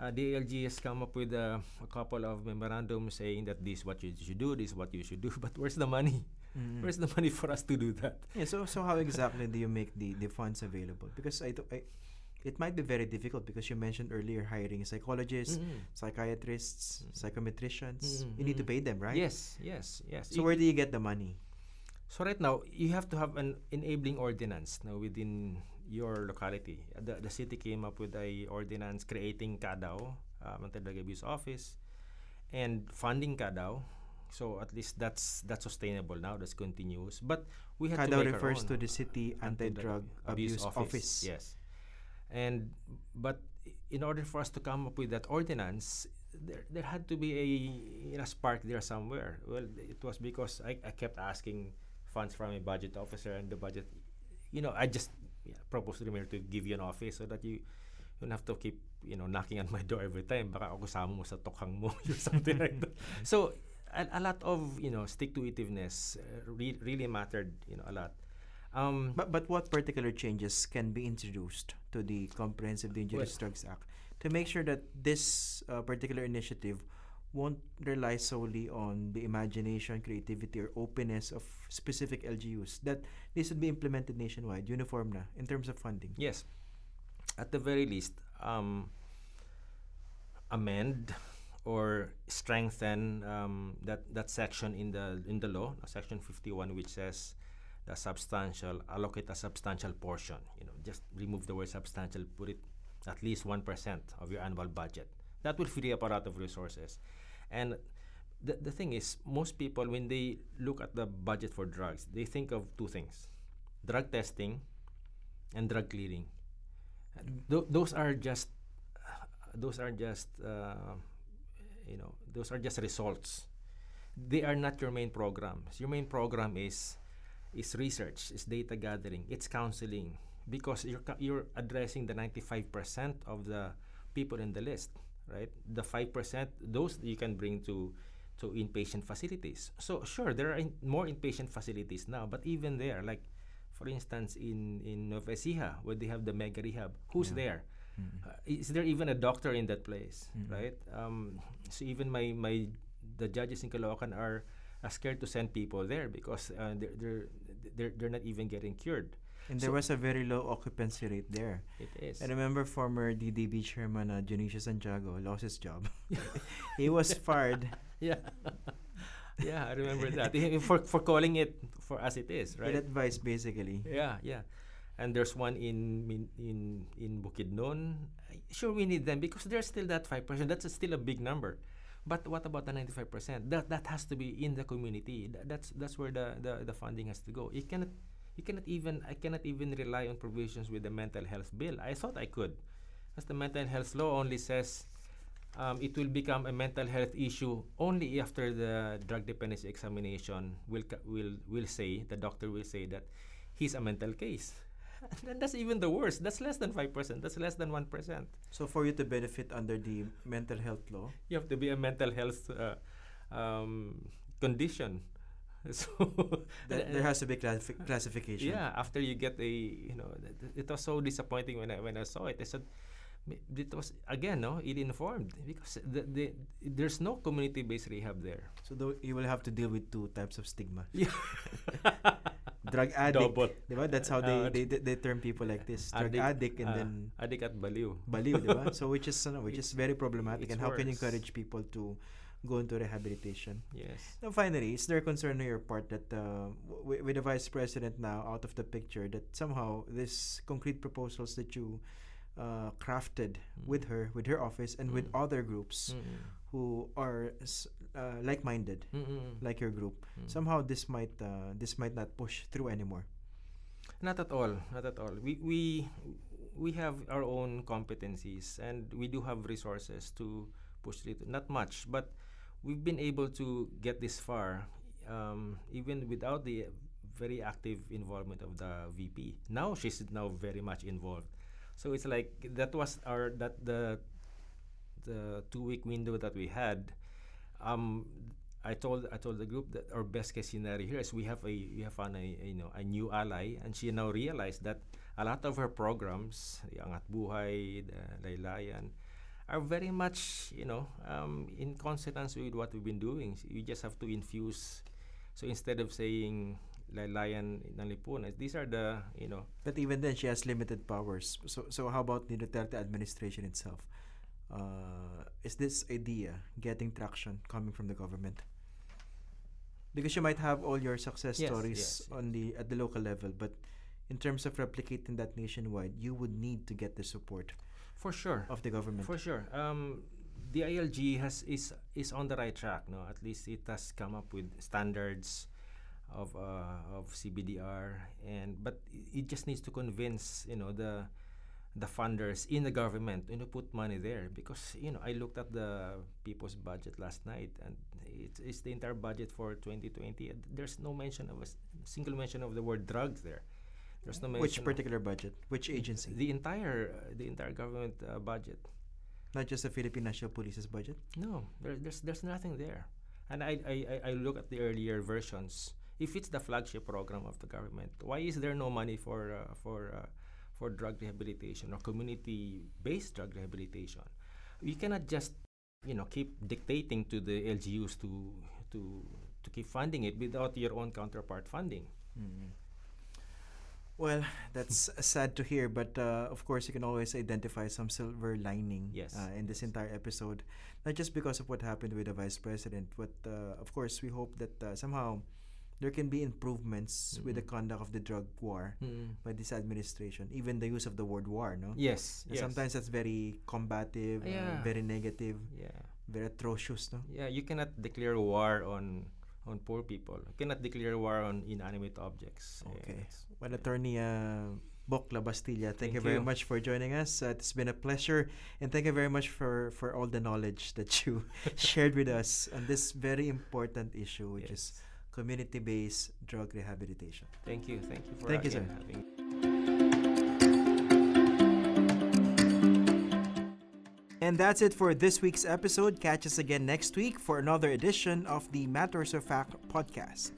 Uh, the DILG has come up with a, a couple of memorandums saying that this is what you should do, this is what you should do. But where's the money? Mm. Where's the money for us to do that? Yeah, so so how exactly do you make the, the funds available? Because I, I it might be very difficult because you mentioned earlier hiring psychologists, Mm-mm. psychiatrists, Mm. psychometricians. Mm, You need to mm. pay them, right? Yes, yes, yes. So You- where do you get the money? So right now, you have to have an enabling ordinance now within your locality. The, the city came up with a ordinance creating CADAO, uh, Mental Drug Abuse Office, and funding CADAO. So at least that's that's sustainable now. That's continuous. But we to CADAO make our refers to the City Anti-Drug Abuse, Office. Yes. And but in order for us to come up with that ordinance, there there had to be a you know, spark there somewhere. Well, it was because I, I kept asking funds from a budget officer and the budget, you know, I just yeah, proposed to the mayor to give you an office so that you you don't have to keep you know knocking on my door every time. Baka ako kasama mo sa tokhang mo or something like that. So a, a lot of you know stick to itiveness uh, re- really mattered you know a lot. Um, But but what particular changes can be introduced to the Comprehensive Dangerous Drugs Act to make sure that this uh, particular initiative won't rely solely on the imagination, creativity, or openness of specific LGUs? That this would be implemented nationwide, uniform na in terms of funding. Yes. At the very least, um, amend or strengthen um, that that section in the in the law, uh, section 51, which says the substantial allocate a substantial portion. You know, just remove the word substantial, put it at least one percent of your annual budget. That will free up a lot of resources, and the, the thing is, most people when they look at the budget for drugs, they think of two things: drug testing and drug clearing. Th- those are just those are just uh, you know those are just results they are not your main programs your main program is is research is data gathering it's counseling because you're you're addressing the 95% of the people in the list right the 5% those you can bring to to inpatient facilities so sure there are in, more inpatient facilities now but even there like For instance, in in Nueva Ecija, where they have the mega rehab, who's Yeah. there? Mm. Uh, is there even a doctor in that place, Mm. right? Um, so even my my the judges in Caloocan are, are scared to send people there because uh, they're, they're they're they're not even getting cured. And there was a very low occupancy rate there. It is. I remember former DDB chairman uh, Dionisio Santiago lost his job. he was fired. yeah. yeah, I remember that. for for calling it for as it is, right? With advice, basically. Yeah, yeah. And there's one in in in, Bukidnon. Sure, we need them because there's still that five percent. That's still a big number. But what about the ninety-five percent? That that has to be in the community. Tha- that's that's where the, the, the funding has to go. You cannot you cannot even I cannot even rely on provisions with the mental health bill. I thought I could, because the mental health law only says um, it will become a mental health issue only after the drug dependency examination will will will say the doctor will say that he's a mental case. and that's even the worst. That's less than five percent. That's less than one percent. So for you to benefit under the mental health law, You have to be a mental health uh, um, condition. So th- there has to be classi- classification. yeah, after you get a you know, it was so disappointing when I when I saw it. I said, it was again no ill informed because the, the there's no community based rehab there. So you will have to deal with two types of stigma. Yeah. Drug addict. Double. Diba? That's how they, Uh, they, they, term people like this. Drug addict, and uh, then addict at baliw. baliw, diba? So which is ano, which is very problematic. it's And how can you encourage people to go into rehabilitation? Yes. Now, finally, is there a concern on your part that uh, w- with the vice president now out of the picture, that somehow these concrete proposals that you uh, crafted with her, with her office, and with Mm. other groups Mm-mm. who are s- uh, like-minded, Mm-mm. like your group, Mm. somehow this might uh, this might not push through anymore. Not at all. Not at all. We we we have our own competencies and we do have resources to push it. Not much, but we've been able to get this far, um, even without the very active involvement of the VP. Now she's now very much involved. So it's like that was our that the the two week window that we had. Um, I told I told the group that our best case scenario here is we have a we have found a, you know a new ally and she now realized that a lot of her programs, the Angat Buhay, the Laylayan, are very much you know um, in consonance with what we've been doing. We just have to infuse. So instead of saying Laylayan ng Lipunan, these are the you know But even then, she has limited powers. So, so how about the Duterte administration itself? Uh, is this idea getting traction coming from the government? Because you might have all your success Yes, stories yes, on the at the local level, but in terms of replicating that nationwide, you would need to get the support for sure. of the government. For sure. Um, the DILG has is is on the right track. No, at least it has come up with standards of uh, of CBDR, and but it just needs to convince you know the the funders in the government you know put money there because you know I looked at the people's budget last night and it's, it's the entire budget for 2020 there's no mention of a single mention of the word drugs there there's no mention Which particular budget? Which agency? the entire uh, the entire government uh, budget Not just the Philippine National Police's budget. No, there, there's there's nothing there. And I, I, I- I look at the earlier versions. If it's the flagship program of the government, why is there no money for uh, for uh, for drug rehabilitation or community-based drug rehabilitation? You cannot just you know keep dictating to the LGUs to to to keep funding it without your own counterpart funding. Well, that's sad to hear, but uh, of course, you can always identify some silver lining Yes, uh, in this entire episode. Not just because of what happened with the vice president, but uh, of course, we hope that uh, somehow there can be improvements with the conduct of the drug war Mm. by this administration, even the use of the word war, no? Yes, yes. Sometimes that's very combative, uh, Yeah. very negative, yeah. very atrocious, no? Yeah, you cannot declare war on on poor people. You cannot declare war on inanimate objects. Okay. Yes. Well, Attorney uh, Bok Labastilla, thank, Thank you very you. much for joining us. Uh, it's been a pleasure, and thank you very much for, for all the knowledge that you shared with us on this very important issue, which is Yes. Community-based drug rehabilitation. Thank you. Thank you for Thank you, sir. having And that's it for this week's episode. Catch us again next week for another edition of the Matters of Fact podcast.